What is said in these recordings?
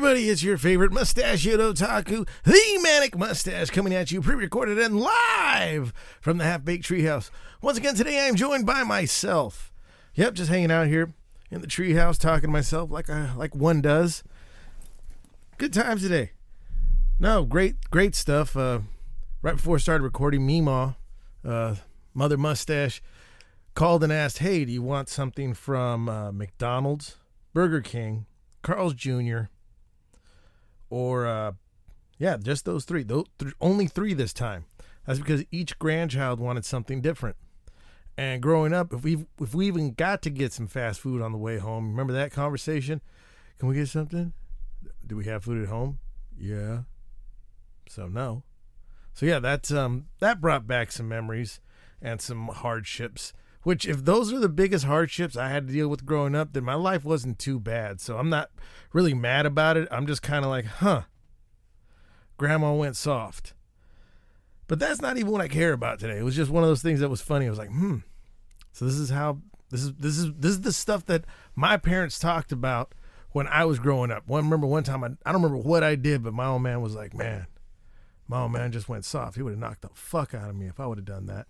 everybody, it's your favorite mustachioed otaku, the Manic Mustache, coming at you pre-recorded and live from the Half Baked Treehouse. Once again, today I am joined by myself. Yep, just hanging out here in the treehouse, talking to myself like I, like one does. Good times today. No, great, great stuff. Uh, right before I started recording, Meemaw, uh, Mother Mustache, called and asked, "Hey, do you want something from uh, McDonald's, Burger King, Carl's Jr., or uh, yeah, just those three. Those th- only three this time. That's because each grandchild wanted something different. And growing up, if we if we even got to get some fast food on the way home, remember that conversation? Can we get something? Do we have food at home? Yeah. So no. So yeah, that's um that brought back some memories and some hardships. Which, if those are the biggest hardships I had to deal with growing up, then my life wasn't too bad. So I'm not really mad about it. I'm just kind of like, huh, grandma went soft. But that's not even what I care about today. It was just one of those things that was funny. I was like, hmm. So this is how this is this is this is the stuff that my parents talked about when I was growing up. One remember one time I, I don't remember what I did, but my old man was like, man, my old man just went soft. He would have knocked the fuck out of me if I would have done that.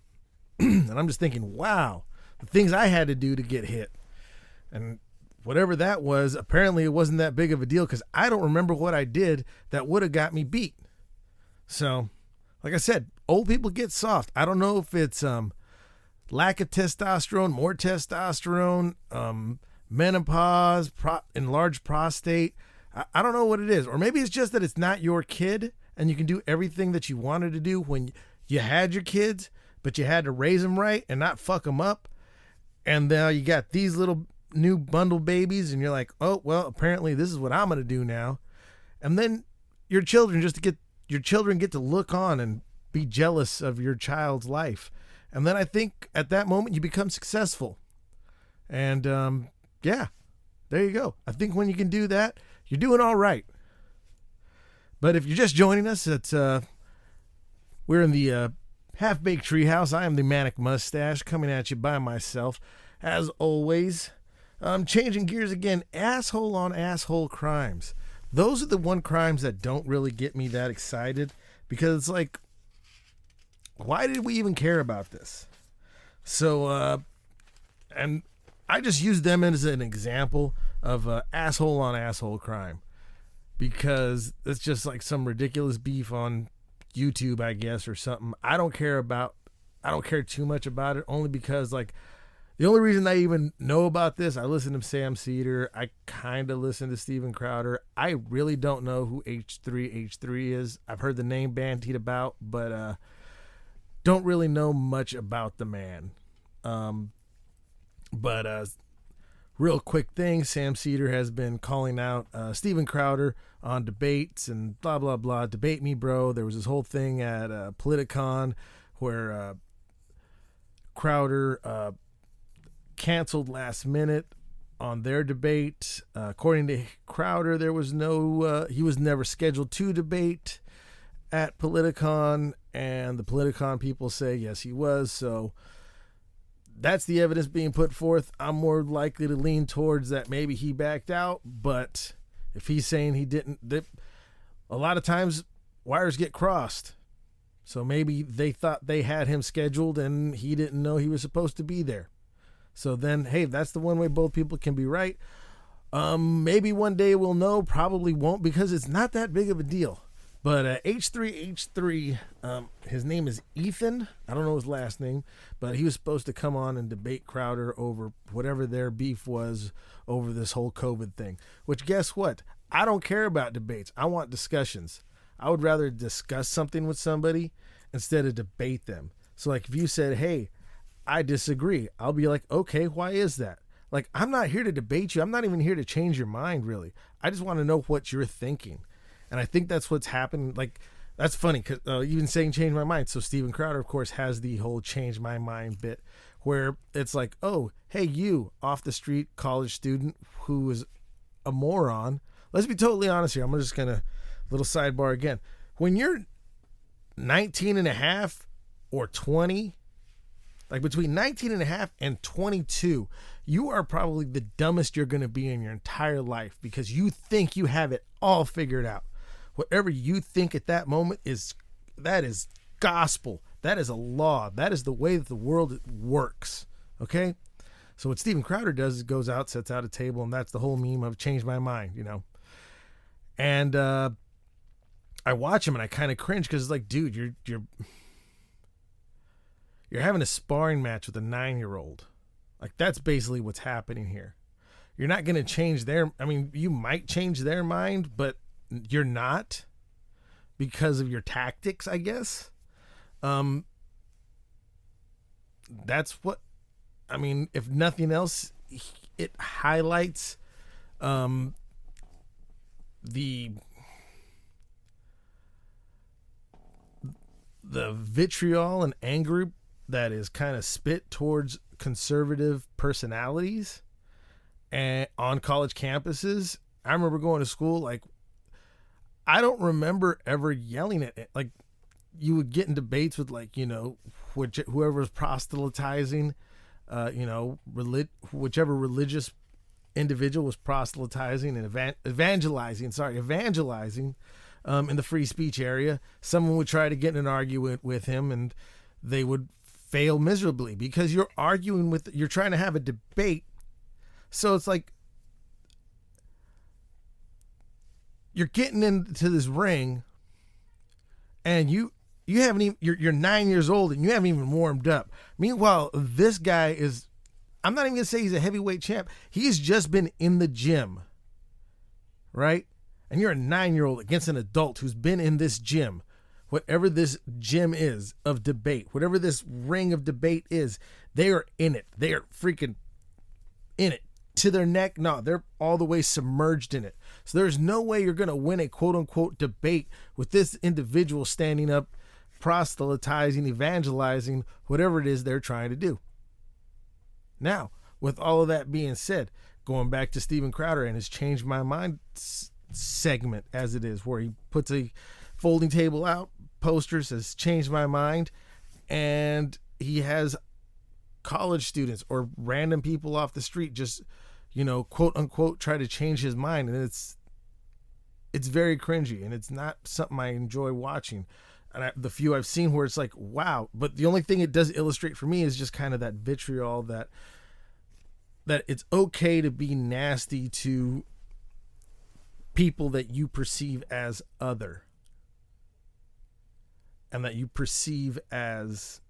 and I'm just thinking, wow, the things I had to do to get hit. And whatever that was, apparently it wasn't that big of a deal because I don't remember what I did that would have got me beat. So, like I said, old people get soft. I don't know if it's um, lack of testosterone, more testosterone, um, menopause, pro- enlarged prostate. I-, I don't know what it is. Or maybe it's just that it's not your kid and you can do everything that you wanted to do when you had your kids but you had to raise them right and not fuck them up. And now you got these little new bundle babies, and you're like, oh well, apparently this is what I'm gonna do now. And then your children just to get your children get to look on and be jealous of your child's life. And then I think at that moment you become successful. And um, yeah, there you go. I think when you can do that, you're doing all right. But if you're just joining us, it's uh, we're in the uh, Half Baked Treehouse. I am the Manic Mustache coming at you by myself, as always. I'm changing gears again. Asshole on asshole crimes. Those are the one crimes that don't really get me that excited because it's like, why did we even care about this? So, uh, and I just use them as an example of uh, asshole on asshole crime because it's just like some ridiculous beef on YouTube, I guess, or something. I don't care about. I don't care too much about it, only because like the only reason I even know about this, I listen to Sam Seder. I kind of listen to Steven Crowder. I really don't know who H3H3 is. I've heard the name bandied about, but uh, don't really know much about the man. Um, but uh, real quick thing Sam Seder has been calling out uh, Steven Crowder on debates and blah, blah, blah. Debate me, bro. There was this whole thing at uh, Politicon where uh, Crowder uh, canceled last minute on their debate. Uh, according to Crowder, there was no, uh, he was never scheduled to debate at Politicon, and the Politicon people say yes, he was. So that's the evidence being put forth. I'm more likely to lean towards that maybe he backed out, but if he's saying he didn't, they, a lot of times wires get crossed. So maybe they thought they had him scheduled and he didn't know he was supposed to be there. So then, hey, that's the one way both people can be right. Um, maybe one day we'll know. Probably won't because it's not that big of a deal. But uh, H3H3, um, his name is Ethan. I don't know his last name, but he was supposed to come on and debate Crowder over whatever their beef was over this whole COVID thing. Which, guess what? I don't care about debates. I want discussions. I would rather discuss something with somebody instead of debate them. So, like, if you said, hey, I disagree, I'll be like, okay, why is that? Like, I'm not here to debate you. I'm not even here to change your mind, really. I just want to know what you're thinking and I think that's what's happened. Like that's funny because uh, even saying change my mind. So Steven Crowder, of course, has the whole change my mind bit where it's like, oh, hey, you off the street college student who is a moron. Let's be totally honest here. I'm just gonna little sidebar again. When you're 19 and a half or 20 Like between 19 and a half and 22, you are probably the dumbest you're going to be in your entire life because you think you have it all figured out. Whatever you think at that moment is that is gospel. That is a law. That is the way that the world works. Okay? So what Steven Crowder does is goes out, sets out a table, and that's the whole meme of change my mind, you know. And uh I watch him and I kind of cringe because it's like, dude, you're you're you're having a sparring match with a nine year old. Like that's basically what's happening here. You're not going to change their. I mean, you might change their mind, but you're not because of your tactics, I guess. Um, that's what. I mean, if nothing else, it highlights um, the the vitriol and anger that is kind of spit towards conservative personalities and on college campuses. I remember going to school like I don't remember ever yelling at it. Like you would get in debates with like you know which, whoever was proselytizing, uh, you know, relig- whichever religious individual was proselytizing and evan- evangelizing. Sorry, evangelizing um, in the free speech area. Someone would try to get in an argument with him, and they would fail miserably because you're arguing with you're trying to have a debate so it's like you're getting into this ring and you you haven't even you're, you're nine years old and you haven't even warmed up. Meanwhile this guy is i'm not even gonna say he's a heavyweight champ. He's just been in the gym right? And you're a nine year old against an adult who's been in this gym. Whatever this gym is of debate, whatever this ring of debate is, they are in it. They are freaking in it to their neck. No, they're all the way submerged in it. So there's no way you're going to win a quote unquote debate with this individual standing up, proselytizing, evangelizing, whatever it is they're trying to do. Now, with all of that being said, going back to Steven Crowder and his Changed My Mind segment as it is, where he puts a folding table out, posters has changed my mind and he has college students or random people off the street just you know quote unquote try to change his mind and it's it's very cringy and it's not something I enjoy watching. And I, the few I've seen where it's like wow but the only thing it does illustrate for me is just kind of that vitriol that that it's okay to be nasty to people that you perceive as other. And that you perceive as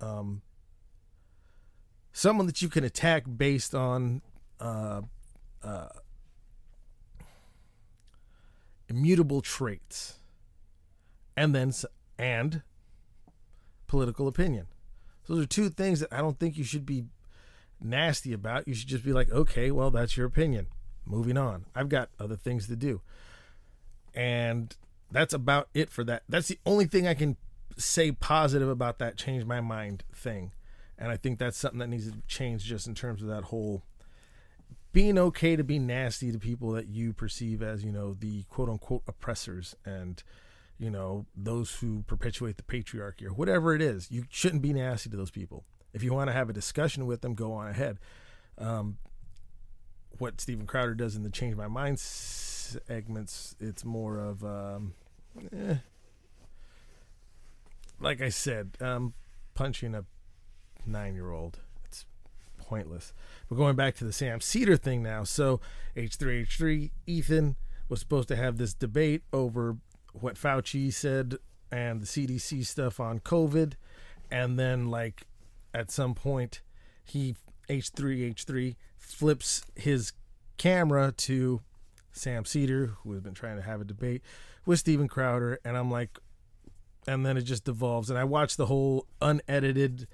um, someone that you can attack based on uh, uh, immutable traits and then and political opinion. Those are two things that i don't think you should be nasty about. You should just be like okay well that's your opinion. Moving on. I've got other things to do. And that's about it for that. That's the only thing I can say positive about that change my mind thing. And I think that's something that needs to change just in terms of that whole being okay to be nasty to people that you perceive as, you know, the quote unquote oppressors and, you know, those who perpetuate the patriarchy or whatever it is. You shouldn't be nasty to those people. If you want to have a discussion with them, go on ahead. Um, what Steven Crowder does in the Change My Mind segments, it's more of, um, eh. like I said, um, punching a nine-year-old. It's pointless. We're going back to the Sam Seder thing now. So H3H3, Ethan was supposed to have this debate over what Fauci said and the CDC stuff on COVID, and then like at some point he H3H3 flips his camera to Sam Seder, who has been trying to have a debate with Steven Crowder, and I'm like, and then it just devolves. And I watched the whole unedited,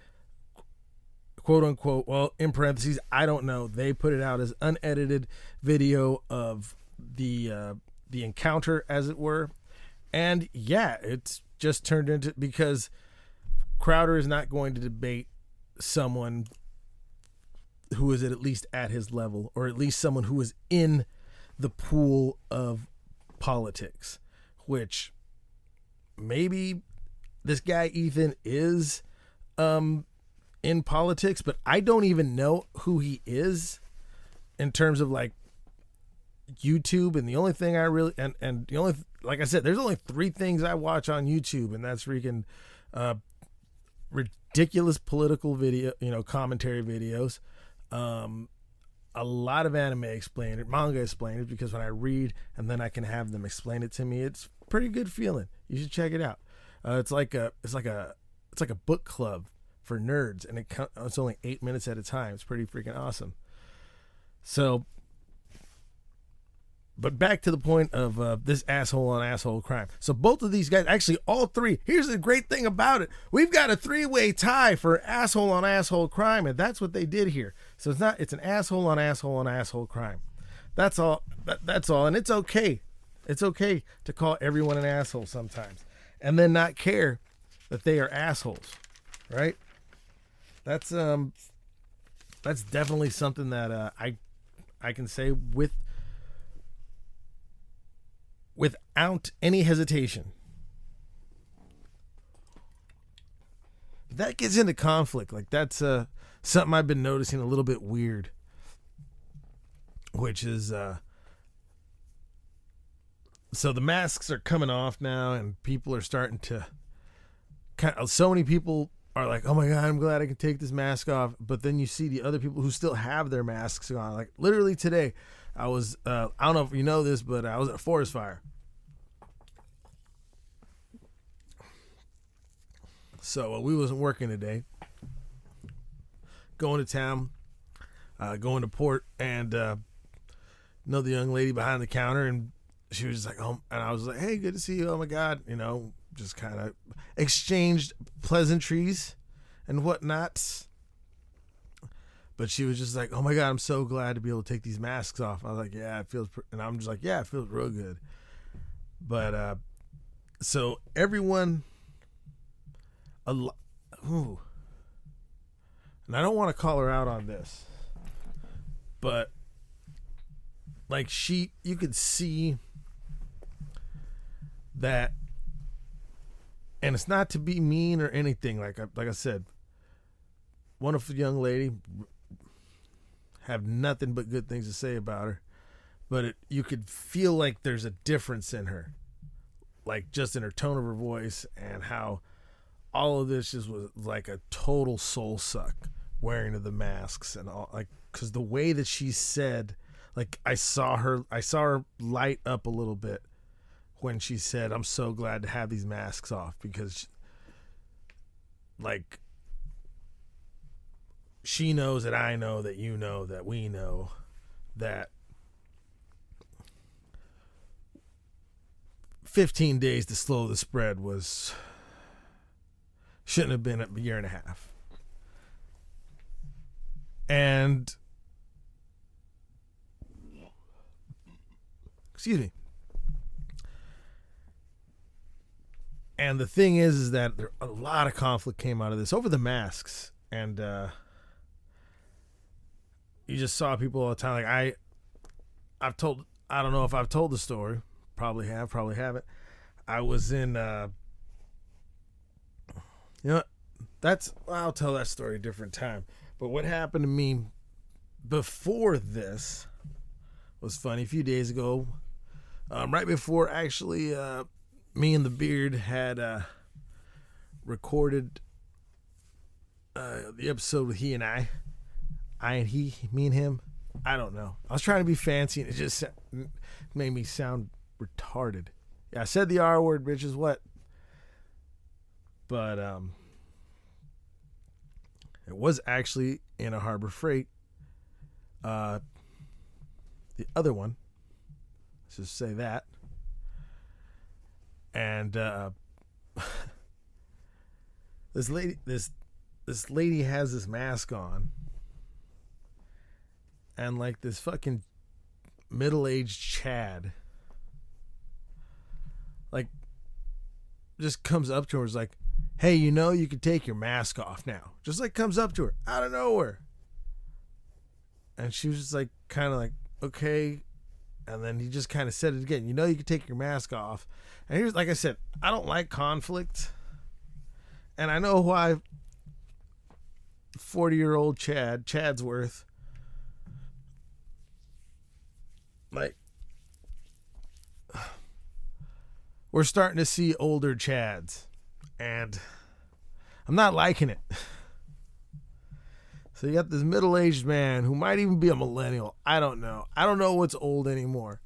quote unquote, well, in parentheses, I don't know. They put it out as unedited video of the uh, the encounter, as it were. And yeah, it's just turned into because Crowder is not going to debate someone who is at least at his level, or at least someone who is in the pool of politics, which maybe this guy Ethan is um in politics, but I don't even know who he is in terms of like YouTube. And the only thing I really and and the only like I said, there's only three things I watch on YouTube, and that's freaking uh, ridiculous political video, you know, commentary videos. Um, a lot of anime explained it, manga explained it because when I read and then I can have them explain it to me, it's pretty good feeling. You should check it out. Uh, it's like a it's like a it's like a book club for nerds, and it it's only eight minutes at a time. It's pretty freaking awesome. So, but back to the point of uh, this asshole on asshole crime. So both of these guys, actually all three. Here's the great thing about it: we've got a three-way tie for asshole on asshole crime, and that's what they did here. So it's not it's an asshole on asshole on asshole crime. That's all. That, that's all, and it's okay. It's okay to call everyone an asshole sometimes, and then not care that they are assholes, right? That's um that's definitely something that uh, I I can say with without any hesitation. But that gets into conflict. Like that's uh something I've been noticing a little bit weird. Which is uh so the masks are coming off now and people are starting to kind of so many people are like, oh my god, I'm glad I can take this mask off. But then you see the other people who still have their masks on. Like literally today, I was uh, I don't know if you know this, but I was at a forest fire. So uh, we wasn't working today. Going to town, uh, going to port, and uh, another young lady behind the counter, and she was just like, "Oh," and I was like, "Hey, good to see you." Oh my god, you know, just kind of exchanged pleasantries and whatnots. But she was just like, "Oh my god, I'm so glad to be able to take these masks off." I was like, "Yeah, it feels," and I'm just like, "Yeah, it feels real good." But uh, so everyone, a lo- ooh, and I don't want to call her out on this, but like she, you could see that and it's not to be mean or anything. Like I, like I said, wonderful young lady. Have nothing but good things to say about her, but it, you could feel like there's a difference in her, like just in her tone of her voice and how all of this just was like a total soul suck wearing of the masks and all like because the way that she said like i saw her i saw her light up a little bit when she said, "I'm so glad to have these masks off," because, like, she knows that I know that you know that we know that 15 days to slow the spread was shouldn't have been a year and a half. And excuse me. And the thing is, is that there, a lot of conflict came out of this over the masks, and uh, you just saw people all the time. Like I, I've told, I don't know if I've told the story. Probably have, probably haven't. I was in, uh, you know, that's I'll tell that story a different time. But what happened to me before this was funny. A few days ago, um, right before actually. Uh, me and the beard had uh, recorded uh, the episode with he and I. I and he, me and him. I don't know. I was trying to be fancy and it just made me sound retarded. Yeah, I said the R word, bitch is what? But um it was actually in a Harbor Freight. Uh the other one. Let's just say that and uh, this lady this this lady has this mask on and like this fucking middle-aged chad like just comes up to her is like hey you know you can take your mask off now. Just like comes up to her out of nowhere. And she was just like kind of like okay and then he just kind of said it again you know you can take your mask off and here's like I said, I don't like conflict, and I know why. 40 year old Chad, Chadsworth. Like, we're starting to see older Chads, and I'm not liking it. So you got this middle aged man who might even be a millennial. I don't know. I don't know what's old anymore,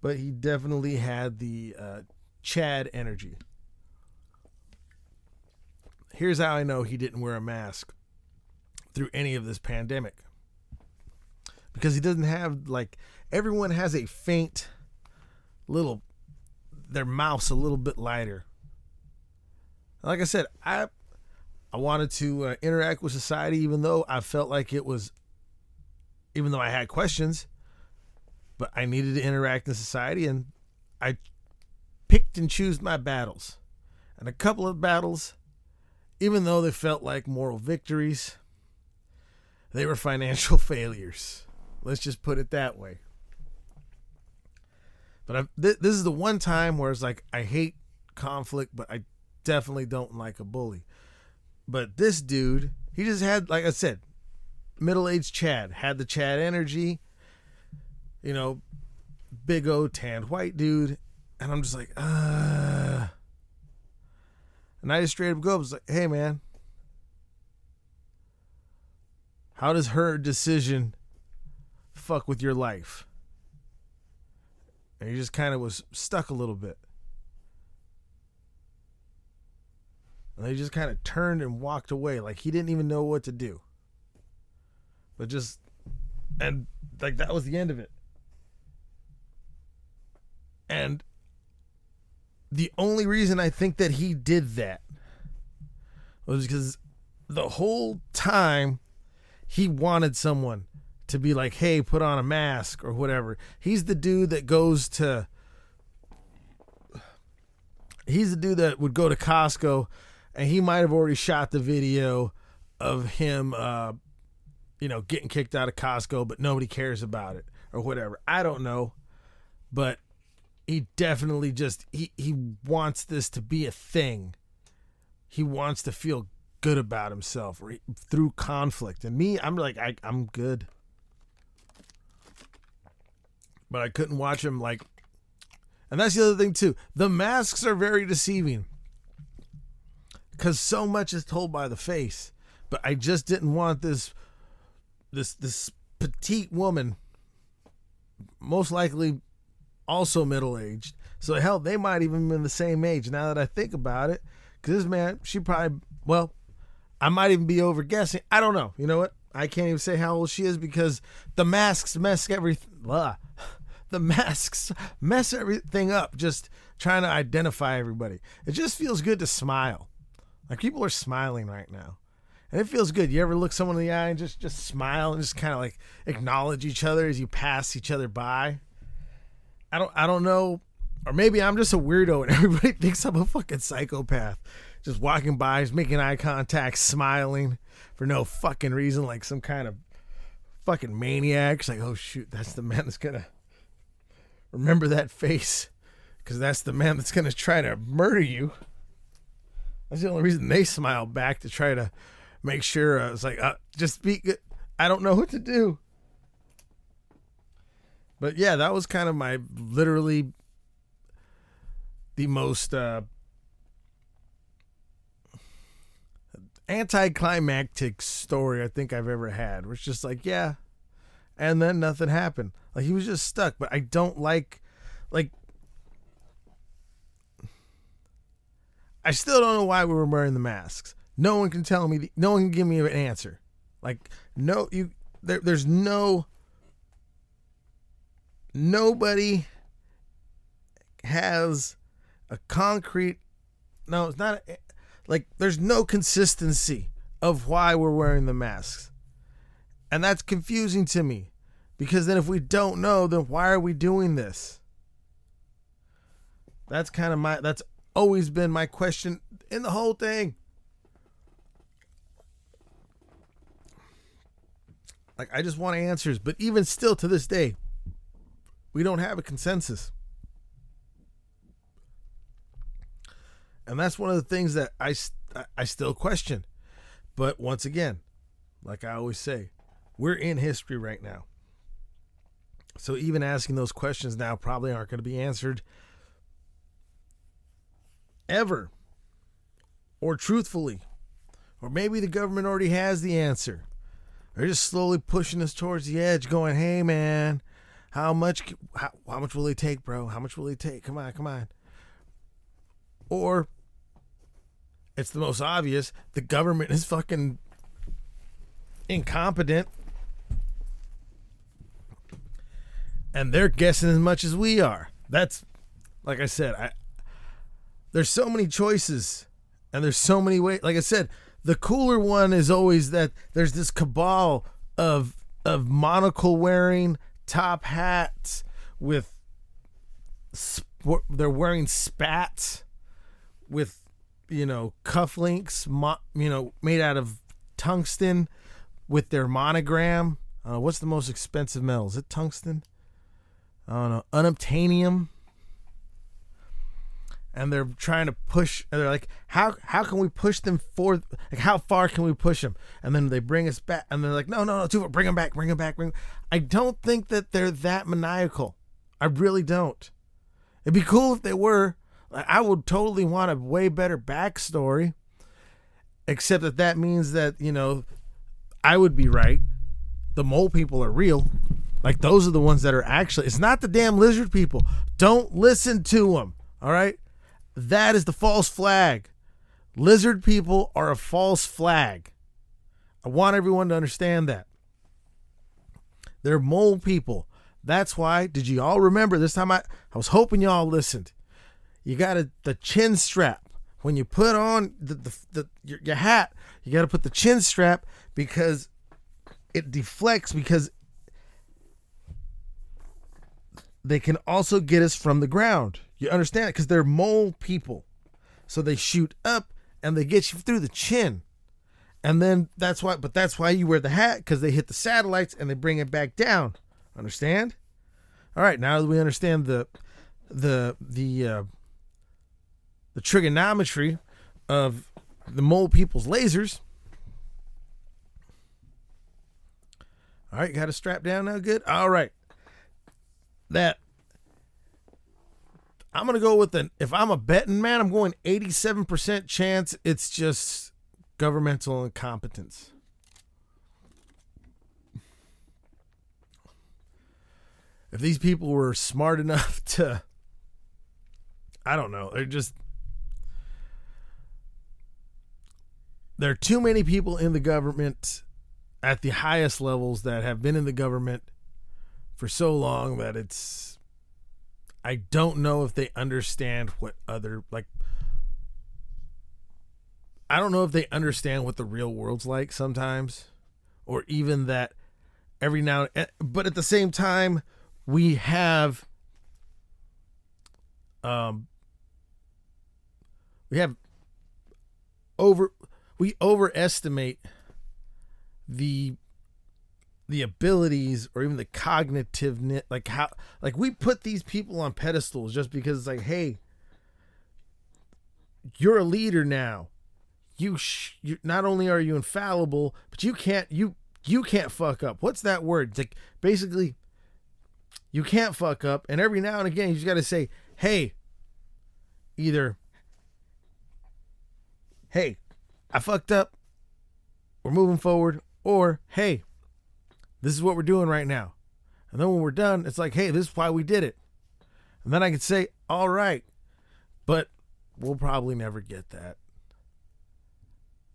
but he definitely had the uh, Chad energy. Here's how I know he didn't wear a mask through any of this pandemic because he doesn't have like everyone has a faint little their mouth's a little bit lighter. Like I said, I I wanted to uh, interact with society, even though I felt like it was, even though I had questions, but I needed to interact in society, and I picked and chose my battles. And a couple of battles, even though they felt like moral victories, they were financial failures. Let's just put it that way. But I, th- this is the one time where it's like I hate conflict, but I definitely don't like a bully. But this dude, he just had, like I said, middle aged Chad, had the Chad energy, you know, big O tanned white dude. And I'm just like, uh. And I just straight up go up, was like, hey, man, how does her decision fuck with your life? And he just kind of was stuck a little bit. And he just kind of turned and walked away like he didn't even know what to do. But just, and like that was the end of it. And the only reason I think that he did that was because the whole time he wanted someone to be like, hey, put on a mask or whatever. He's the dude that goes to. He's the dude that would go to Costco and he might have already shot the video of him, uh, you know, getting kicked out of Costco, but nobody cares about it or whatever. I don't know, but he definitely just he he wants this to be a thing. He wants to feel good about himself through conflict. And me, I'm like I I'm good. But I couldn't watch him like and that's the other thing too. The masks are very deceiving because so much is told by the face. But I just didn't want this this this petite woman, most likely also middle aged. So hell, they might even been the same age. Now that I think about it, because this man, she probably well, I might even be over guessing. I don't know. You know what? I can't even say how old she is because the masks mess everything. The masks mess everything up. Just trying to identify everybody. It just feels good to smile. Like people are smiling right now. And it feels good. You ever look someone in the eye and just just smile and just kind of like acknowledge each other as you pass each other by? I don't I don't know or maybe I'm just a weirdo and everybody thinks I'm a fucking psychopath. Just walking by, just making eye contact, smiling for no fucking reason, like some kind of fucking maniac. It's like, oh shoot, that's the man that's gonna remember that face, because that's the man that's gonna try to murder you. That's the only reason they smiled back to try to make sure I was like, uh, just speak. I don't know what to do. But yeah, that was kind of my literally the most uh, anticlimactic story I think I've ever had. Where it's just like, yeah, and then nothing happened. Like he was just stuck. But I don't like, like I still don't know why we were wearing the masks. No one can tell me. The, no one can give me an answer. Like no, you there. There's no. Nobody has a concrete. No, it's not. A, like there's no consistency of why we're wearing the masks, and that's confusing to me, because then if we don't know, then why are we doing this? That's kind of my. That's always been my question in the whole thing. Like, I just want answers, but even still to this day, we don't have a consensus. And that's one of the things that I, I still question. But once again, like I always say, we're in history right now. So even asking those questions now probably aren't going to be answered ever or truthfully. Or maybe the government already has the answer. They're just slowly pushing us towards the edge, going, "Hey, man, how much? How, how much will they take, bro? How much will they take? Come on, come on." Or it's the most obvious: the government is fucking incompetent, and they're guessing as much as we are. That's like I said. I there's so many choices, and there's so many ways. Like I said, the cooler one is always that there's this cabal of of monocle wearing top hats with they're wearing spats with you know cufflinks mo- you know made out of tungsten with their monogram. Uh, what's the most expensive metal? Is it tungsten? I don't know. Unobtainium and they're trying to push and they're like how how can we push them forward like how far can we push them? And then they bring us back and they're like no no no too far. bring them back bring them back bring i don't think that they're that maniacal. I really don't. It'd be cool if they were. I would totally want a way better backstory except that that means that you know i would be right. The mole people are real. Like those are the ones that are actually it's not the damn lizard people. Don't listen to them all right that is the false flag. Lizard people are a false flag. I want everyone to understand that. They're mole people. That's why, did you all remember this time? I, I was hoping y'all listened. You got a, the chin strap. When you put on the, the, the your, your hat, you got to put the chin strap because it deflects because they can also get us from the ground. You understand? Because they're mole people. So they shoot up and they get you through the chin. And then that's why, but that's why you wear the hat because they hit the satellites and they bring it back down. Understand? All right, now that we understand the the the uh, the trigonometry of the mole people's lasers. All right, got a strap down now. Good. All right. That I'm gonna go with an. If I'm a betting man, I'm going 87% chance it's just governmental incompetence. If these people were smart enough to, I don't know, they're just. There are too many people in the government at the highest levels that have been in the government for so long that it's I don't know if they understand what other like I don't know if they understand what the real world's like sometimes or even that every now and but at the same time we have um we have over we overestimate the the abilities or even the cognitive like how like we put these people on pedestals just because it's like hey you're a leader now. You sh- you not only are you infallible but you can't you you can't fuck up. What's that word? It's like basically you can't fuck up. And every now and again you just got to say hey either hey i fucked up we're moving forward or hey this is what we're doing right now. And then when we're done, it's like, hey, this is why we did it. And then I can say, all right. But we'll probably never get that.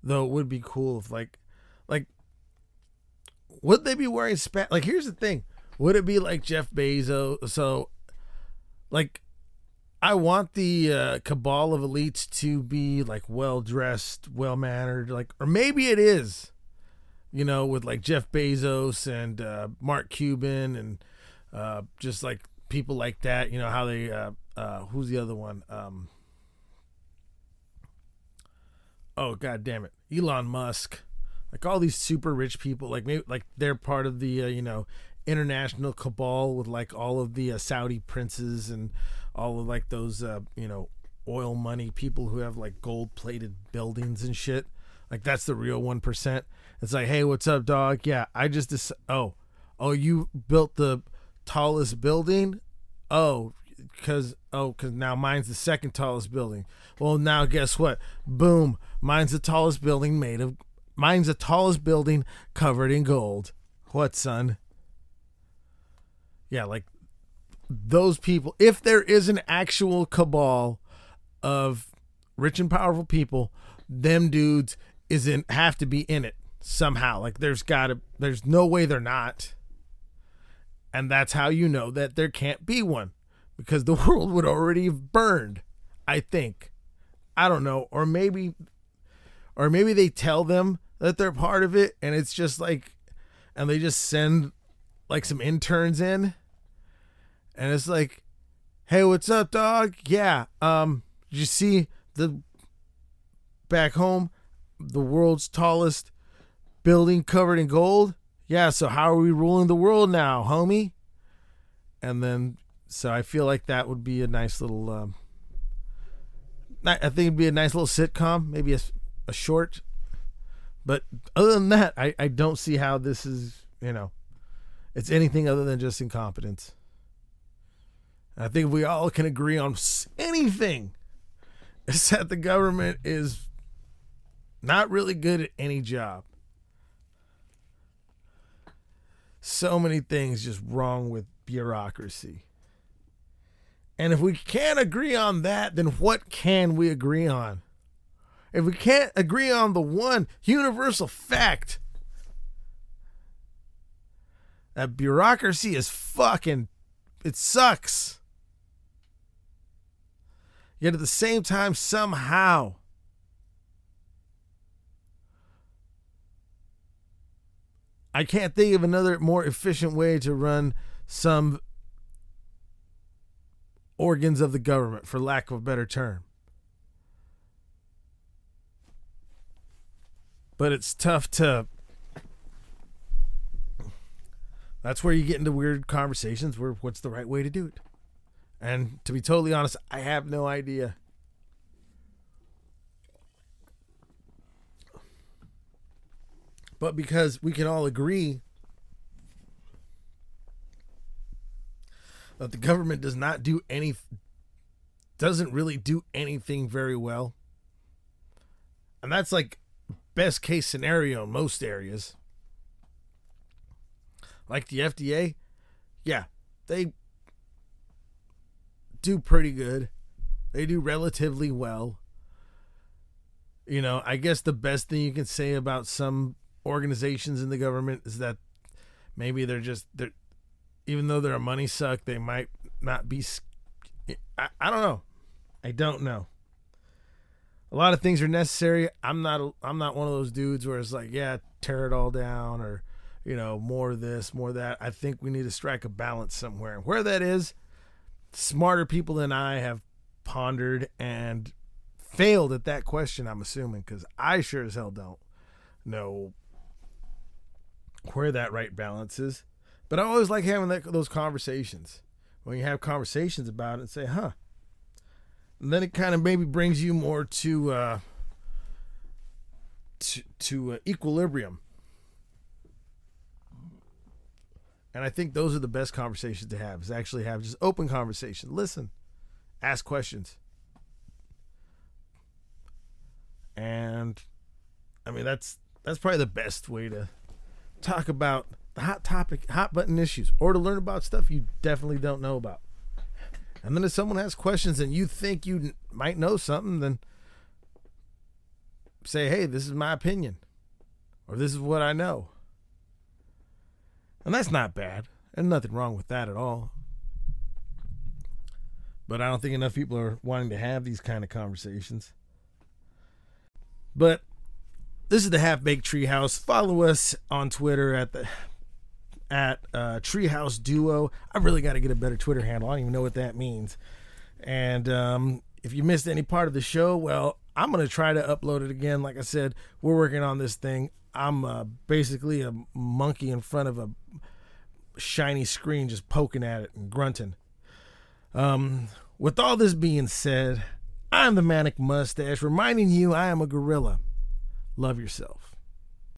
Though it would be cool if like like would they be wearing spat like here's the thing. Would it be like Jeff Bezos? So like I want the uh, cabal of elites to be like well dressed, well mannered, like, or maybe it is you know, with like Jeff Bezos and uh, Mark Cuban and uh, just like people like that. You know how they uh, uh, who's the other one? Um, oh god damn it, Elon Musk. Like all these super rich people, like maybe like they're part of the uh, you know international cabal with like all of the uh, Saudi princes and all of like those you know oil money people who have like gold plated buildings and shit Like that's the real one percent. It's like, hey, what's up, dog? Yeah, I just dec- oh, oh, you built the tallest building. Oh, because oh, because now mine's the second tallest building. Well, now guess what? Boom, mine's the tallest building made of. Mine's the tallest building covered in gold. What, son? Yeah, like those people. If there is an actual cabal of rich and powerful people, them dudes isn't have to be in it somehow. Like there's gotta there's no way they're not. And that's how you know that there can't be one. Because the world would already have burned, I think. I don't know. Or maybe or maybe they tell them that they're part of it and it's just like and they just send like some interns in and it's like hey what's up dog yeah um did you see the back home the world's tallest building covered in gold yeah so how are we ruling the world now homie and then so i feel like that would be a nice little um i think it'd be a nice little sitcom maybe a, a short but other than that, I, I don't see how this is, you know, it's anything other than just incompetence. I think we all can agree on anything, is that the government is not really good at any job. So many things just wrong with bureaucracy. And if we can't agree on that, then what can we agree on? if we can't agree on the one universal fact that bureaucracy is fucking it sucks yet at the same time somehow I can't think of another more efficient way to run some organs of the government for lack of a better term. But it's tough to that's where you get into weird conversations where what's the right way to do it? And to be totally honest i have no idea but because we can all agree that the government does not do any doesn't really do anything very well and that's like best case scenario in most areas. Like the FDA, yeah, they do pretty good. They do relatively well. You know, I guess the best thing you can say about some organizations in the government is that maybe they're just they're even though they're a money suck, they might not be I, I don't know. I don't know a lot of things are necessary. I'm not I'm not one of those dudes where it's like, yeah, tear it all down or you know, more of this, more that. I think we need to strike a balance somewhere. And where that is, smarter people than I have pondered and failed at that question, I'm assuming, because I sure as hell don't know where that right balance is. But I always like having that, those conversations. When you have conversations about it and say, huh, and then it kind of maybe brings you more to uh, to, to uh, equilibrium. And I think those are the best conversations to have. Is actually have just open conversation. Listen, ask questions, and I mean that's that's probably the best way to talk about the hot topic, hot button issues, or to learn about stuff you definitely don't know about. And then if someone has questions and you think you might know something, then say, hey, this is my opinion, or this is what I know. And that's not bad. There's nothing wrong with that at all. But I don't think enough people are wanting to have these kind of conversations. But this is the Half Baked Treehouse. Follow us on Twitter at the at uh, Treehouse Duo. I really got to get a better Twitter handle. I don't even know what that means. And um, if you missed any part of the show, well, I'm to try to upload it again. Like I said, we're working on this thing. I'm uh, basically a monkey in front of a shiny screen just poking at it and grunting. Um, with all this being said, I'm the Manic Mustache, reminding you I am a gorilla. Love yourself.